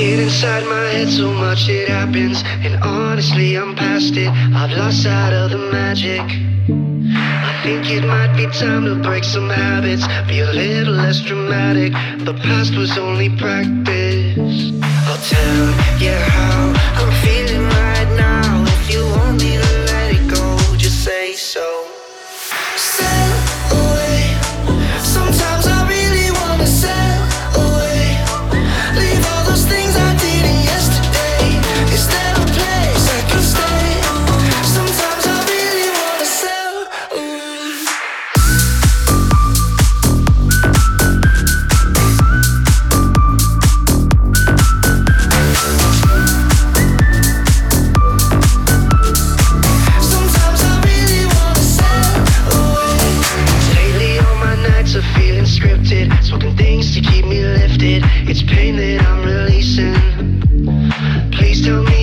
Get inside my head so much it happens. And honestly I'm past it. I've lost sight of the magic. I think it might be time to break some habits Be a little less dramatic. The past was only practice. I'll tell you how scripted. Smoking things to keep me lifted. It's pain that I'm releasing. Please tell me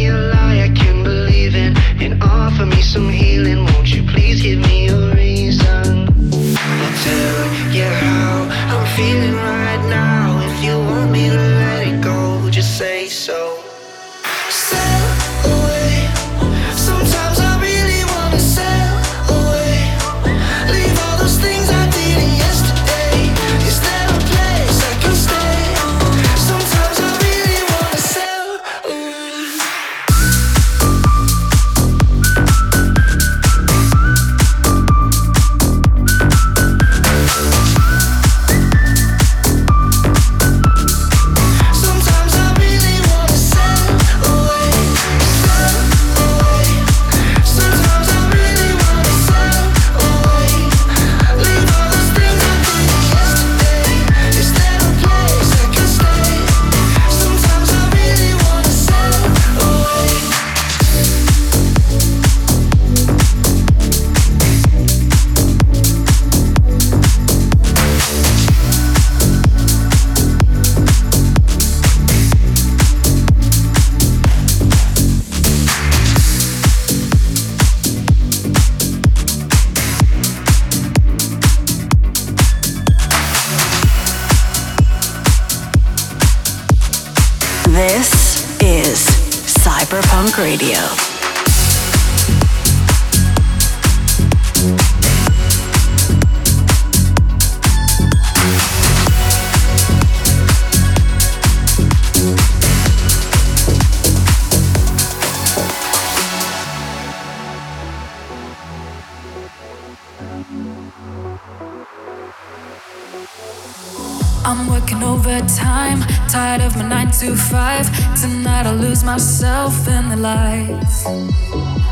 working overtime, tired of my nine to five. Tonight I'll lose myself in the lights.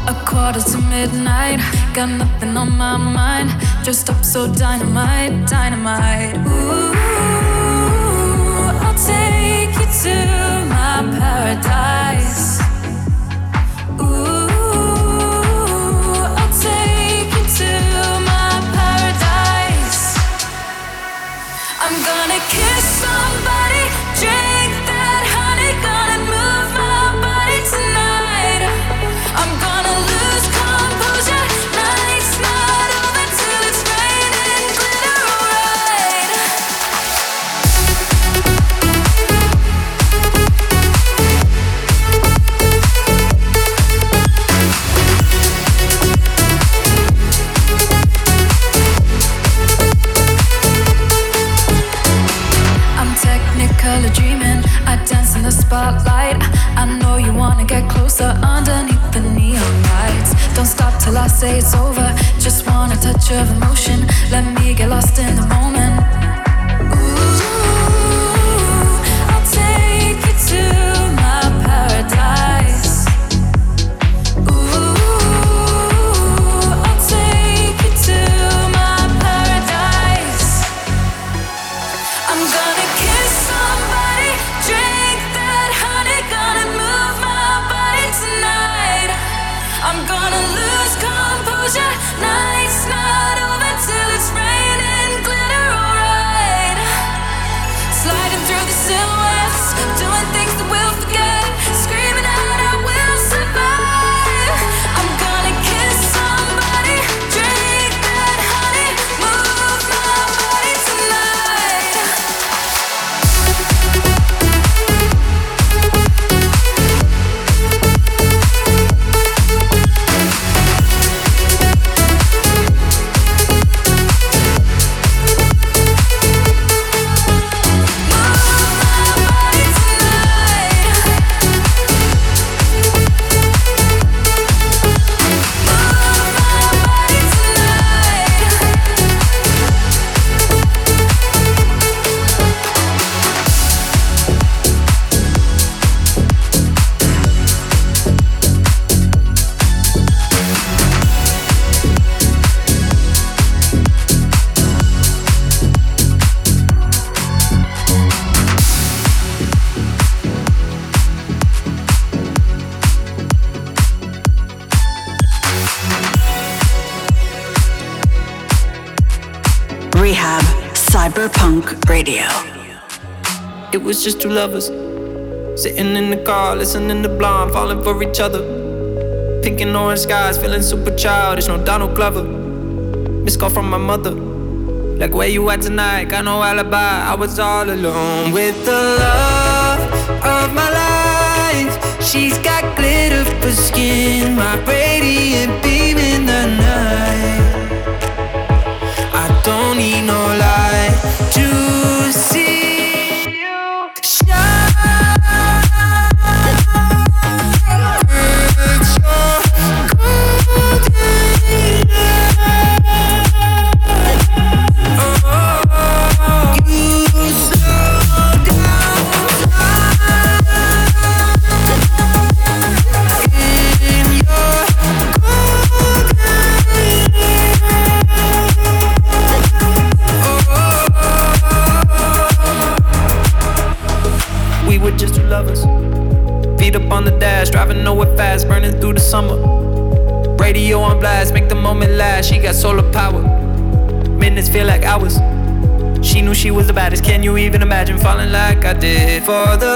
A quarter to midnight, got nothing on my mind. Dressed up so dynamite, dynamite. Ooh, I'll take you to my paradise. Don't stop till I say it's over. Just want a touch of emotion. Let me get lost in the moment. Radio. Lovers sitting in the car, listening to Blonde, falling for each other. Pink and orange skies, feeling super childish. No Donald Glover. Missed call from my mother. Like, where you at tonight? Got no alibi. I was all alone with the love of my life. She's got glitter for skin, my radiant beam in the night. Falling like I did? For the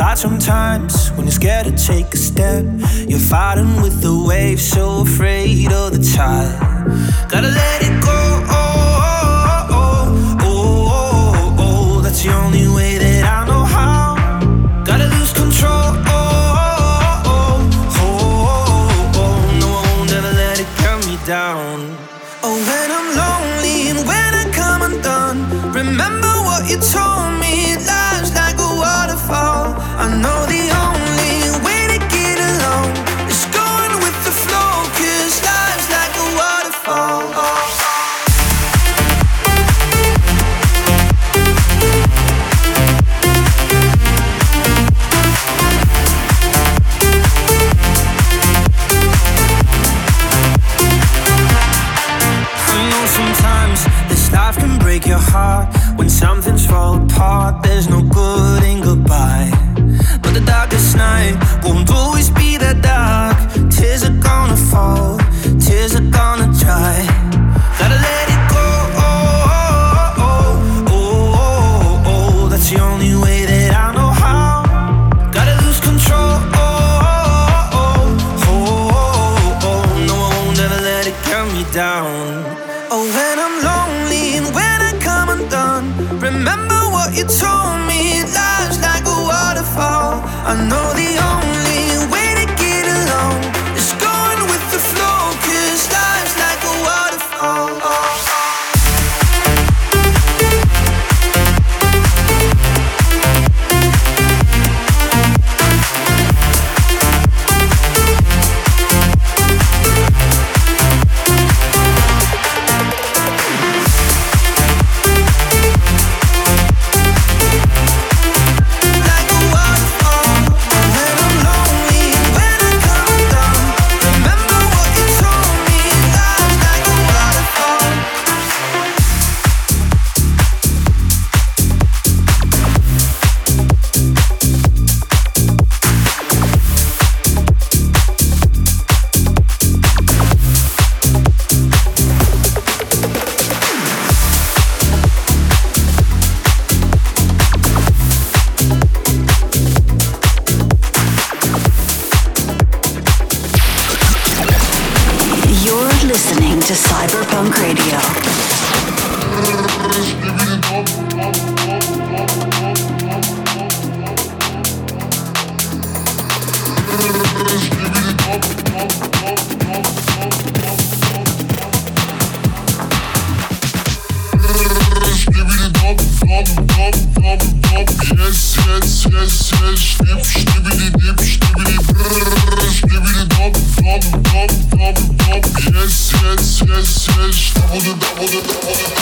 hard sometimes when you're scared to take a step. You're fighting with the waves, so afraid of the tide. Gotta let it go. Thank you.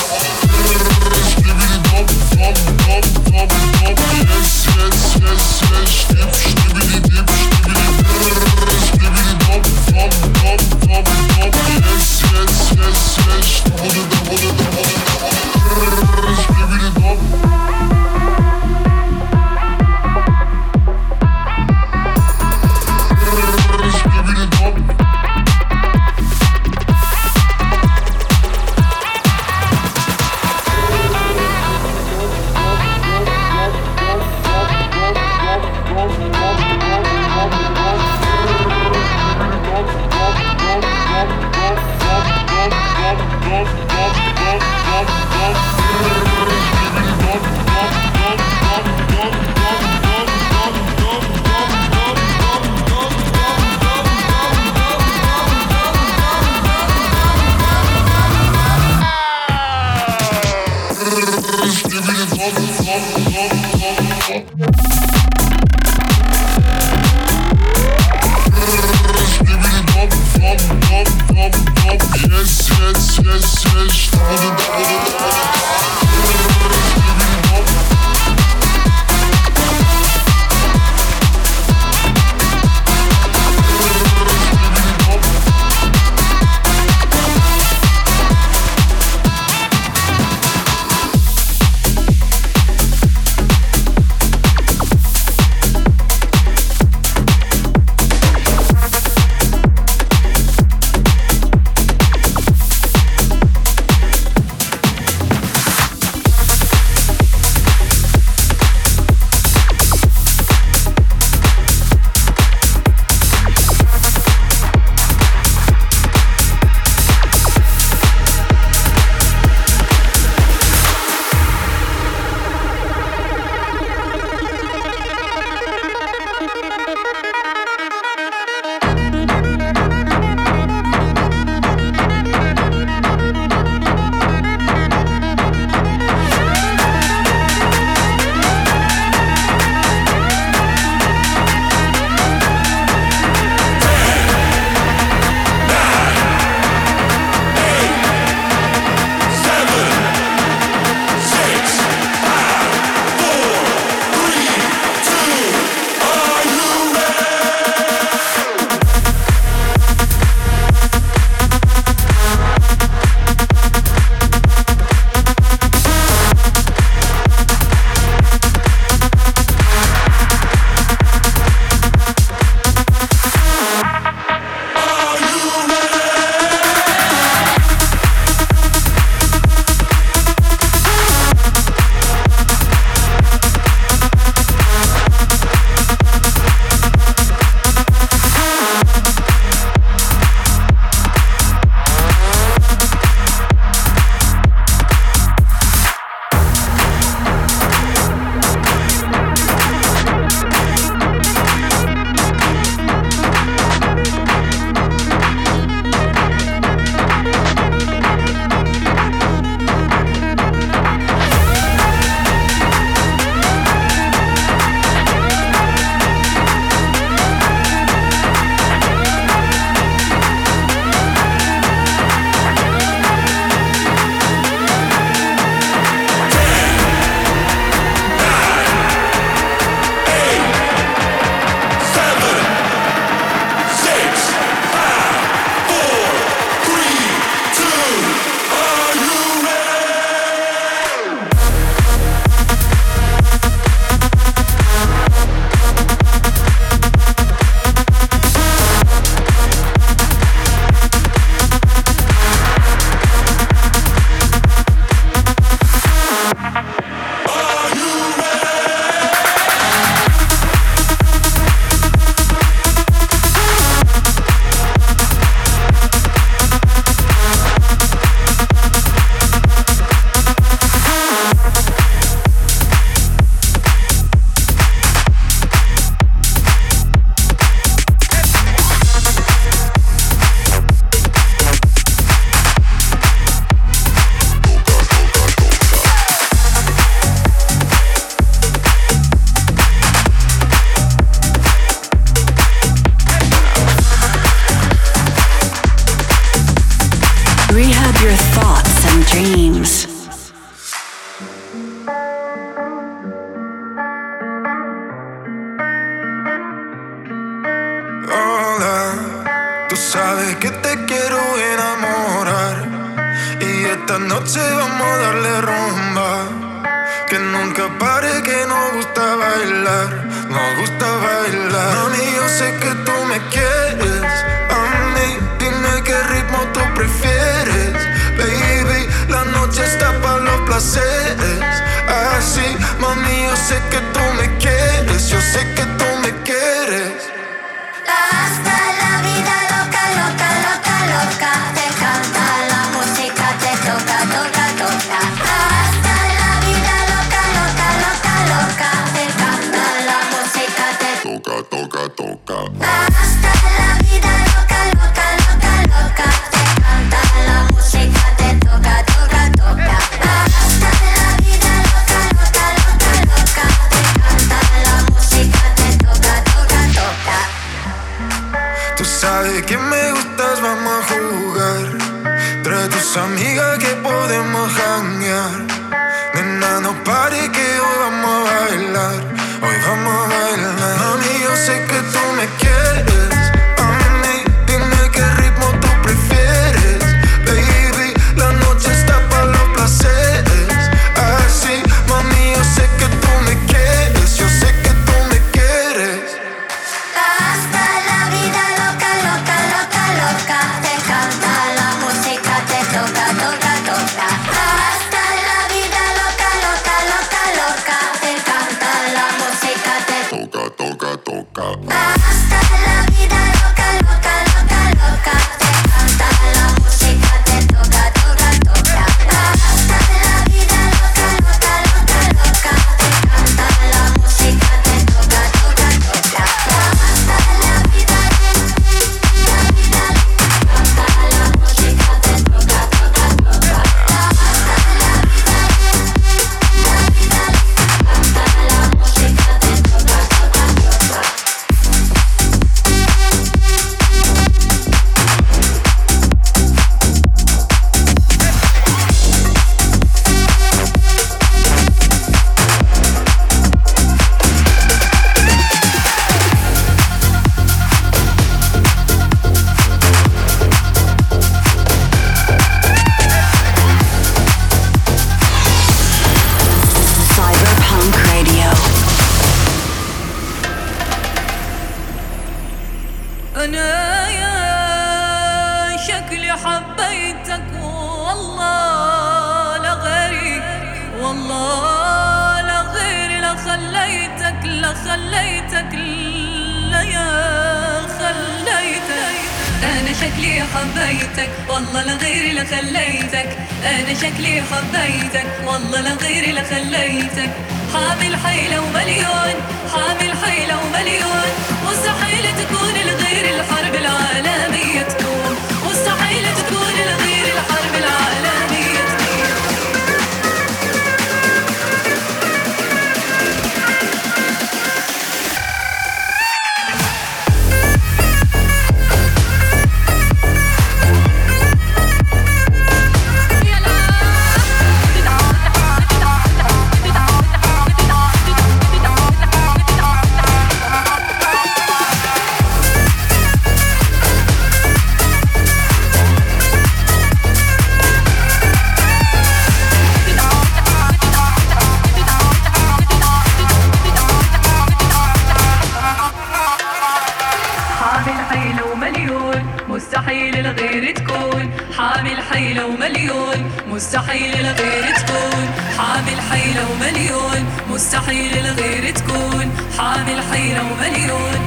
مستحيل الغير تكون حامل حيلة ومليون. مستحيل الغير تكون حامل حيلة ومليون. مستحيل الغير تكون حامل حيلة ومليون.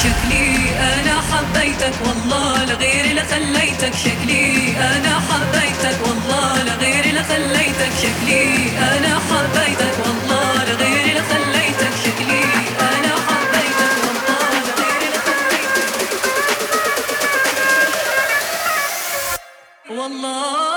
شكلي أنا حبيتك والله لغير اللي خليتك. شكلي أنا حبيتك والله لغير اللي خليتك. شكلي أنا حبيتك والله لغير Allah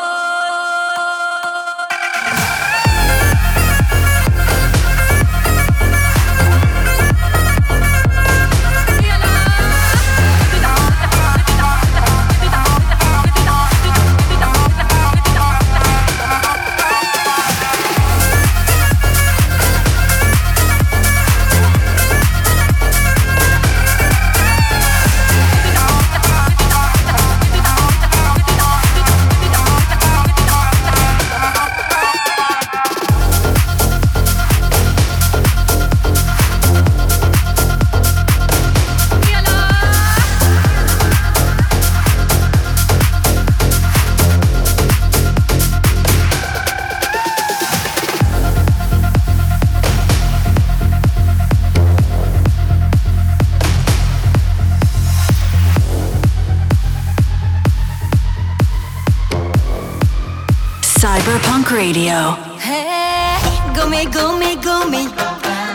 Radio. Hey, قومي قومي قومي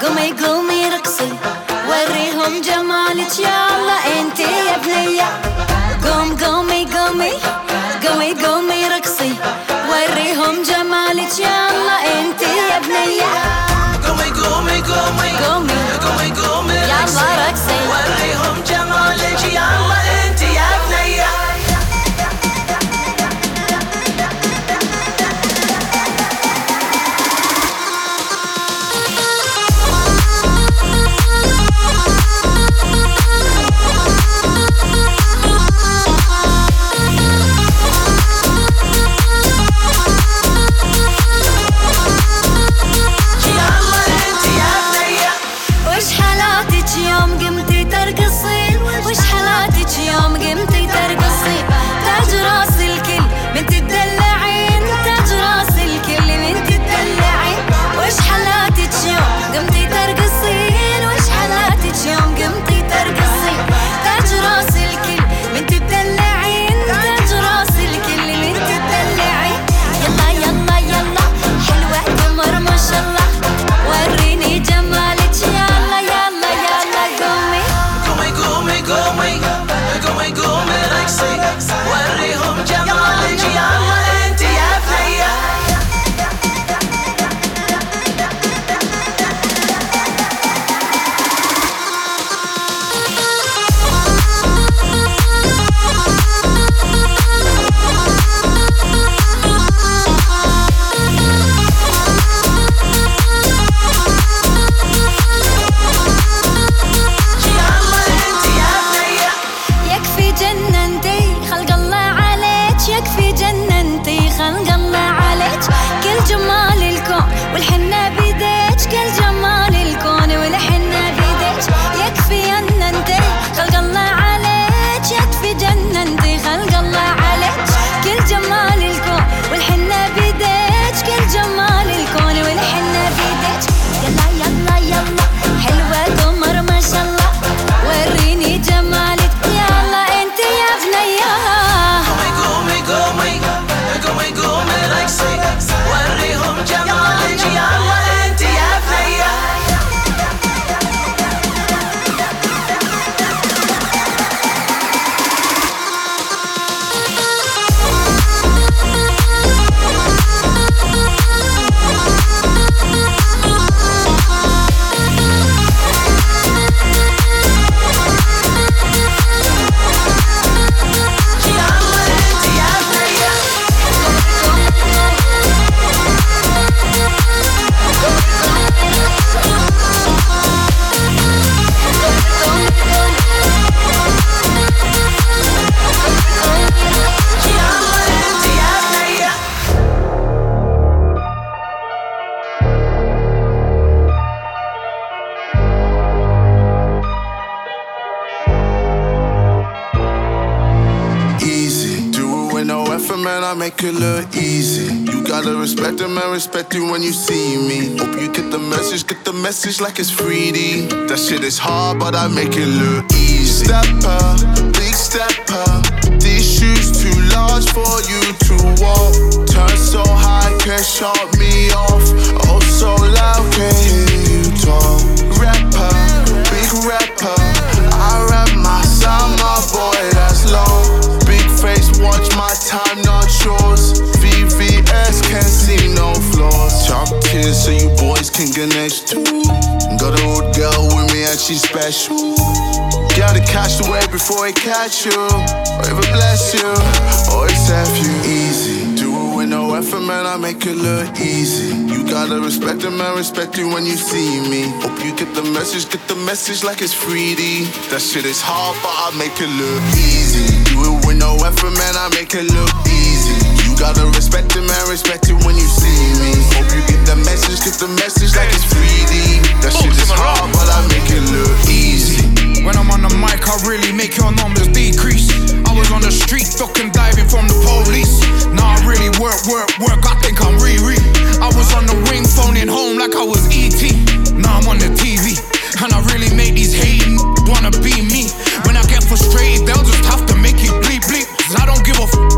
قومي قومي رقصي وريهم جمالك يا الله انت يا بنية قوم قومي قومي قومي قومي When you see me. Hope you get the message, get the message like it's 3D. That shit is hard, but I make it look easy. Stepper, big stepper. These shoes too large for you to walk. Turn so high, can't shut me off. Oh, so loud, can't hear you talk. Rapper, big rapper. I rap my sound, my boy, that's long. Big face, watch my So you boys can get next to. Got an old girl with me and she's special. Gotta catch the wave before it catch you. Or even bless you, or accept you. Easy, do it with no effort, man. I make it look easy. You gotta respect it, man. Respect you when you see me. Hope you get the message, get the message like it's 3D. That shit is hard, but I make it look easy. Do it with no effort, man. I make it look easy. You gotta respect it, man. Respect it when you see me. Hope you get the message, get the message like it's 3D. That shit is hard, but I make it look easy. When I'm on the mic, I really make your numbers decrease. I was on the street, ducking, diving from the police. Now I really work, work, work. I think I'm Riri. I was on the ring, phoning home like I was ET. Now I'm on the TV, and I really make these hating wanna be me. When I get frustrated, they'll just have to make it bleep bleep. 'Cause I don't give a f.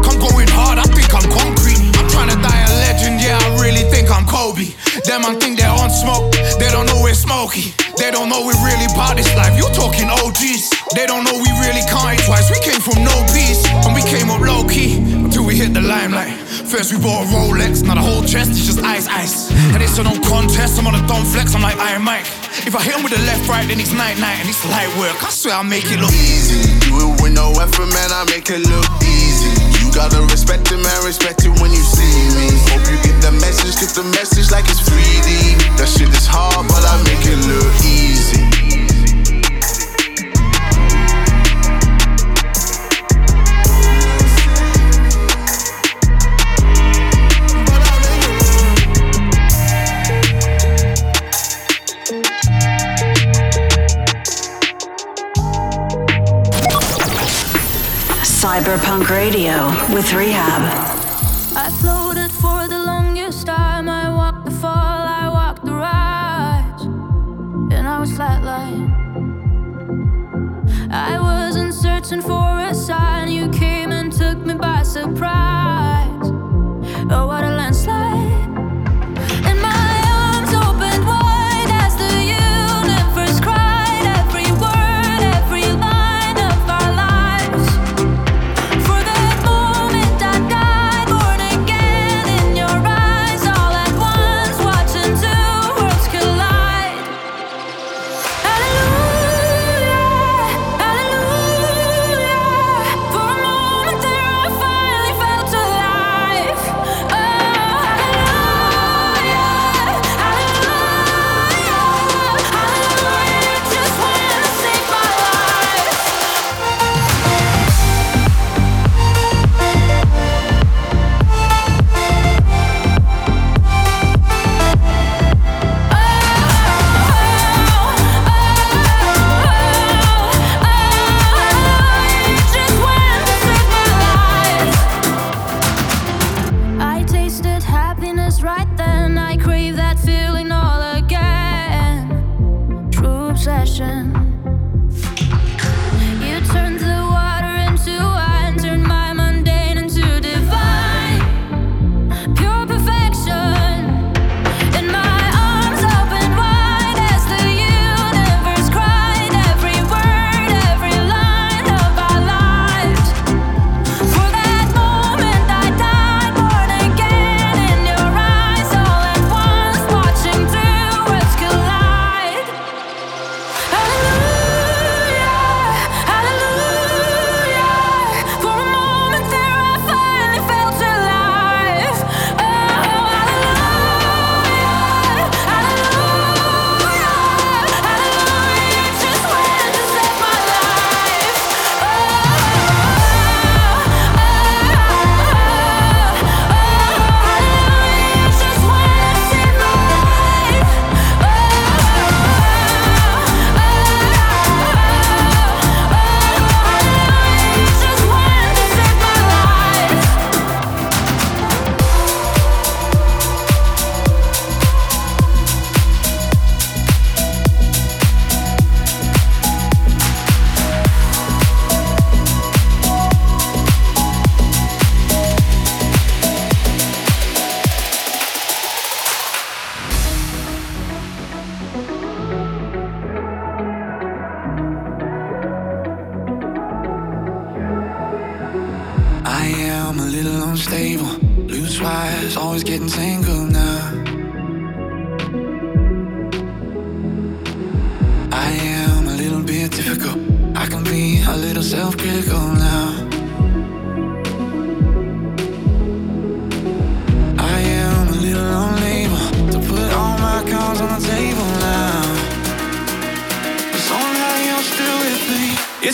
Them and think they're on smoke. They don't know we're smoky. They don't know we really bought this life. You talking OGs. They don't know we really can't twice. We came from no peace. And we came up low key until we hit the limelight. First we bought a Rolex, not a whole chest, it's just ice, ice. And it's a no contest, I'm on a dumb flex, I'm like Iron Mike. If I hit him with the left, right, then it's night, night, and it's light work. I swear I make it look easy. Do it with no effort, man, I make it look easy. Gotta respect it, man. Respect it when you see me. Hope you get the message. Get the message like it's 3D. That shit is hard, but I make it look easy. Radio with Rehab. I floated for the longest time. I walked the fall, I walked the rise, and I was flatline. I wasn't searching for a sign. You came and took me by surprise.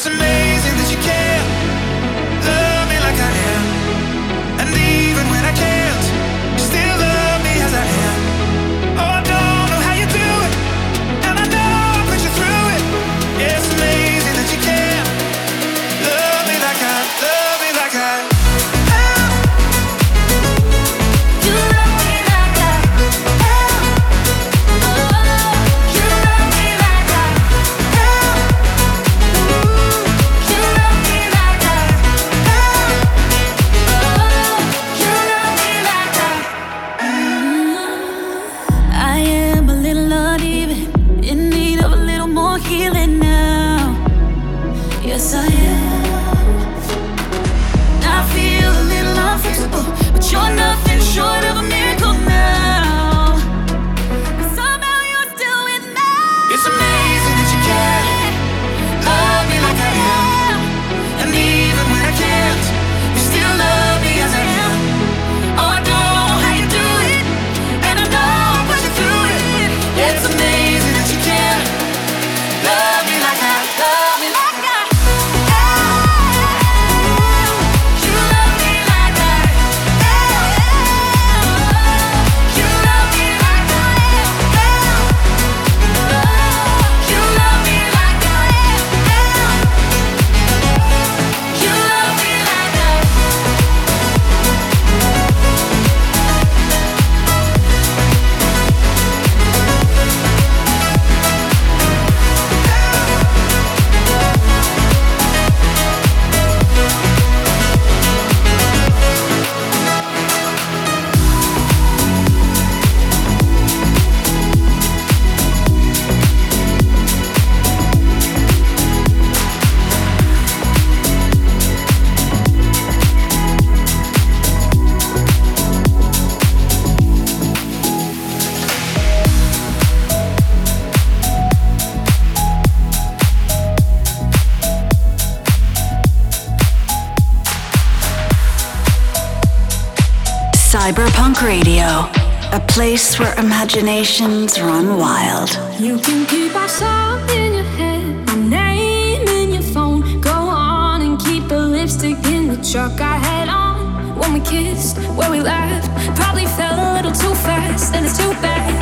It's amazing place where imaginations run wild. You can keep in your head, my name in your phone. Go on and keep a lipstick in the I had on. When we kissed, we laughed, probably fell a little too fast, and it's too bad.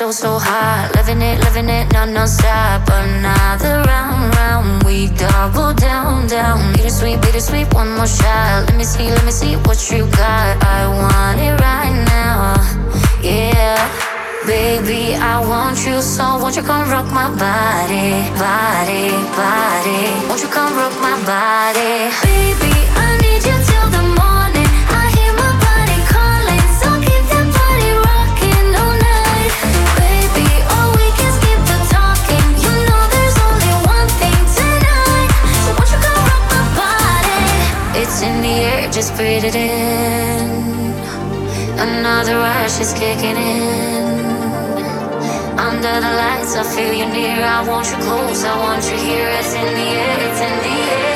So, so hot. Living it, living it, no, no stop. Another round, round. We double down, down. Bittersweet, bittersweet, one more shot. Let me see, let me see what you got. I want it right now. Yeah. Baby, I want you so won't you come rock my body, body, body? Won't you come rock my body? Baby, breathe it in. Another rush is kicking in. Under the lights, I feel you near. I want you close, I want you here. It's in the air, it's in the air.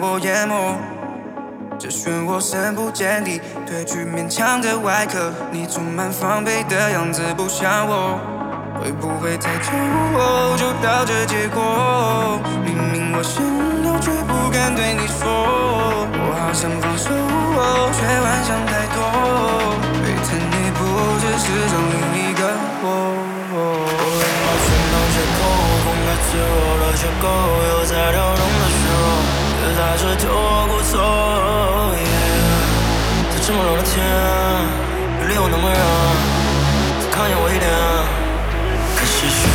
我淹没。这漩涡深不见底，褪去勉强的外壳，你充满防备的样子不像我。会不会太久就到这结果？明明我想要，却不敢对你说。我好想放手，却幻想太多。背叛你不只是种另一个我。我全都借口，空白自我的缺口，又在跳动，车就过走。Yeah, 在这么冷的天，别离我那么远，再看见我一点。开始雪，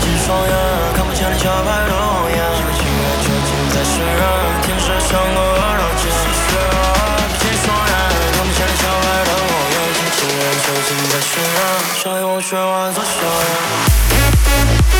紧双眼，看不见你下白的谎言。这个情缘究竟在渲染？天色像个耳朵尖。开始雪，紧双眼，看不见你下排的谎言。这个情缘究竟在渲染，像一用雪花做笑颜。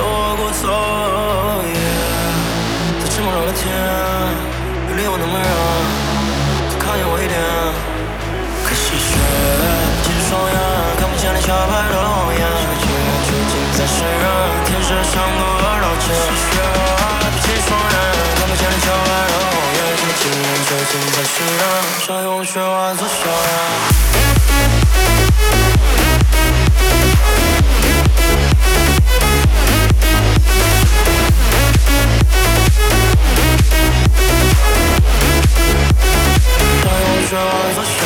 有我过错。耶在这么热的天，雨离我的温柔，再看见我一点。可惜雪紧着双眼，看不见你下排的谎言。究竟究竟在谁人？天使像口耳朵尖。可惜雪紧着双眼，看不见你下排的谎言。究竟囚禁在谁人？想用雪花做笑颜。chose.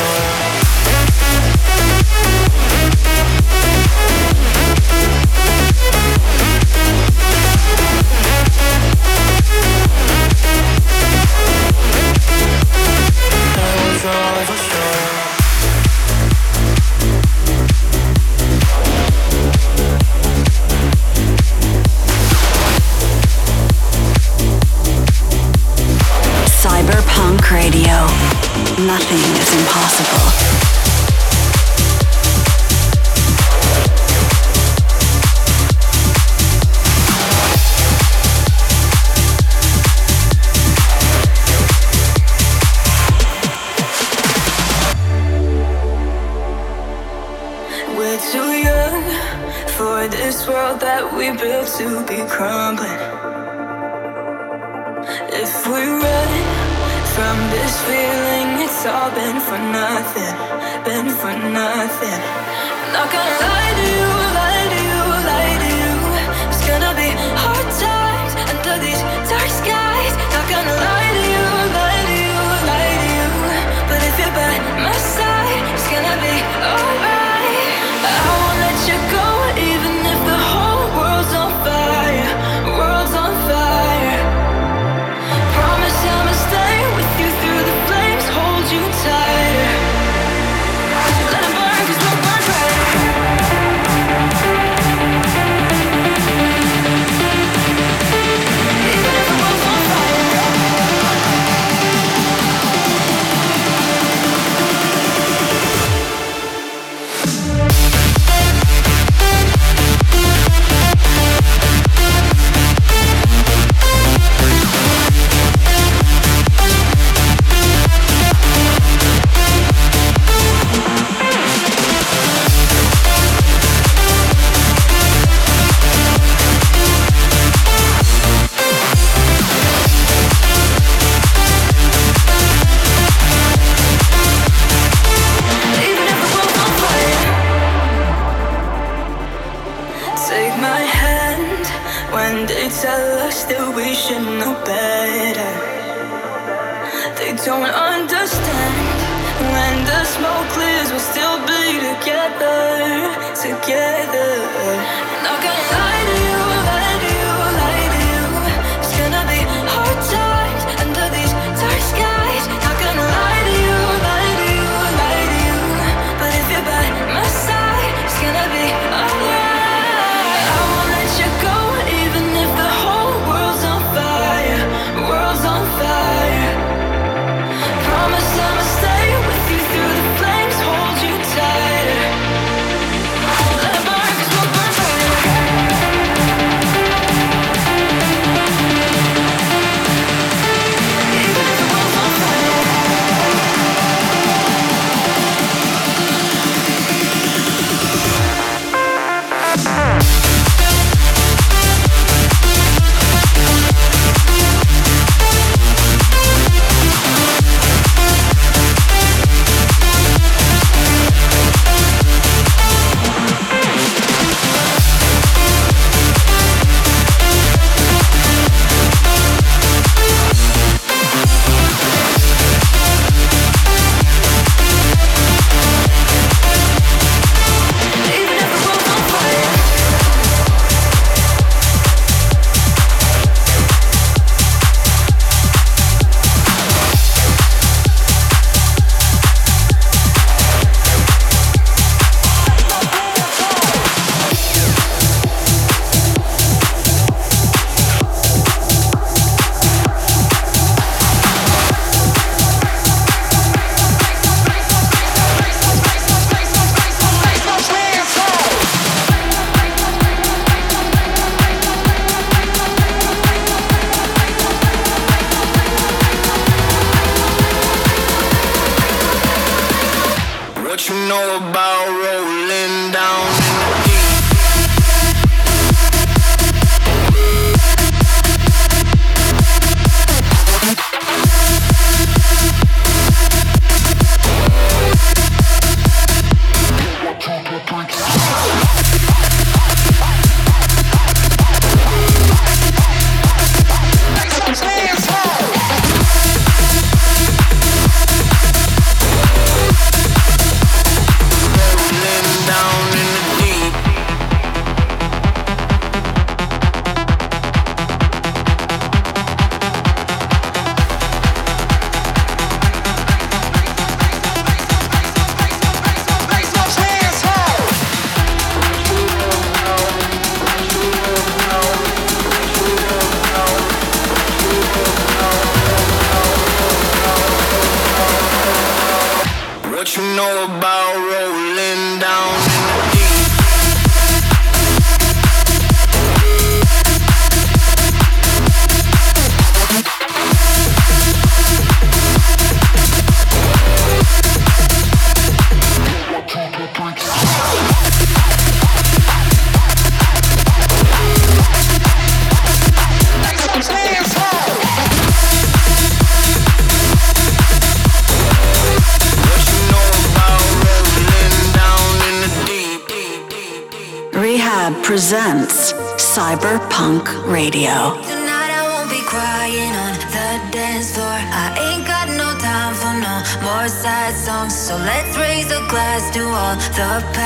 the past.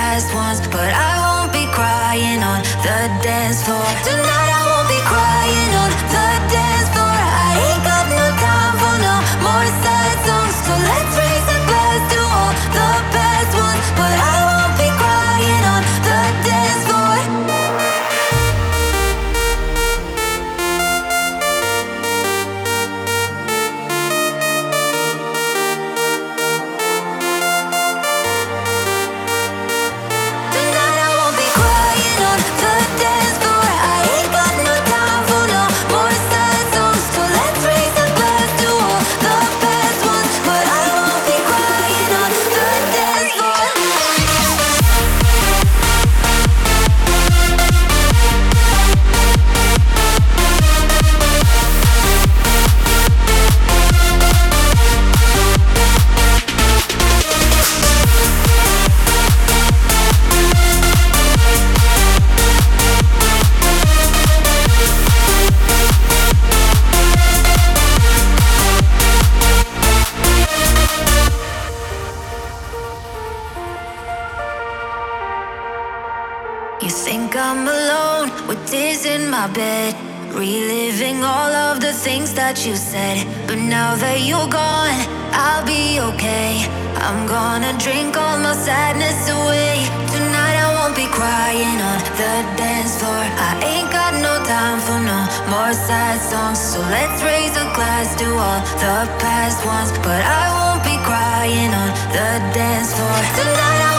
you said, but now that you're gone, I'll be okay. I'm gonna drink all my sadness away. Tonight I won't be crying on the dance floor. I ain't got no time for no more sad songs. So let's raise a glass to all the past ones. But I won't be crying on the dance floor. Tonight I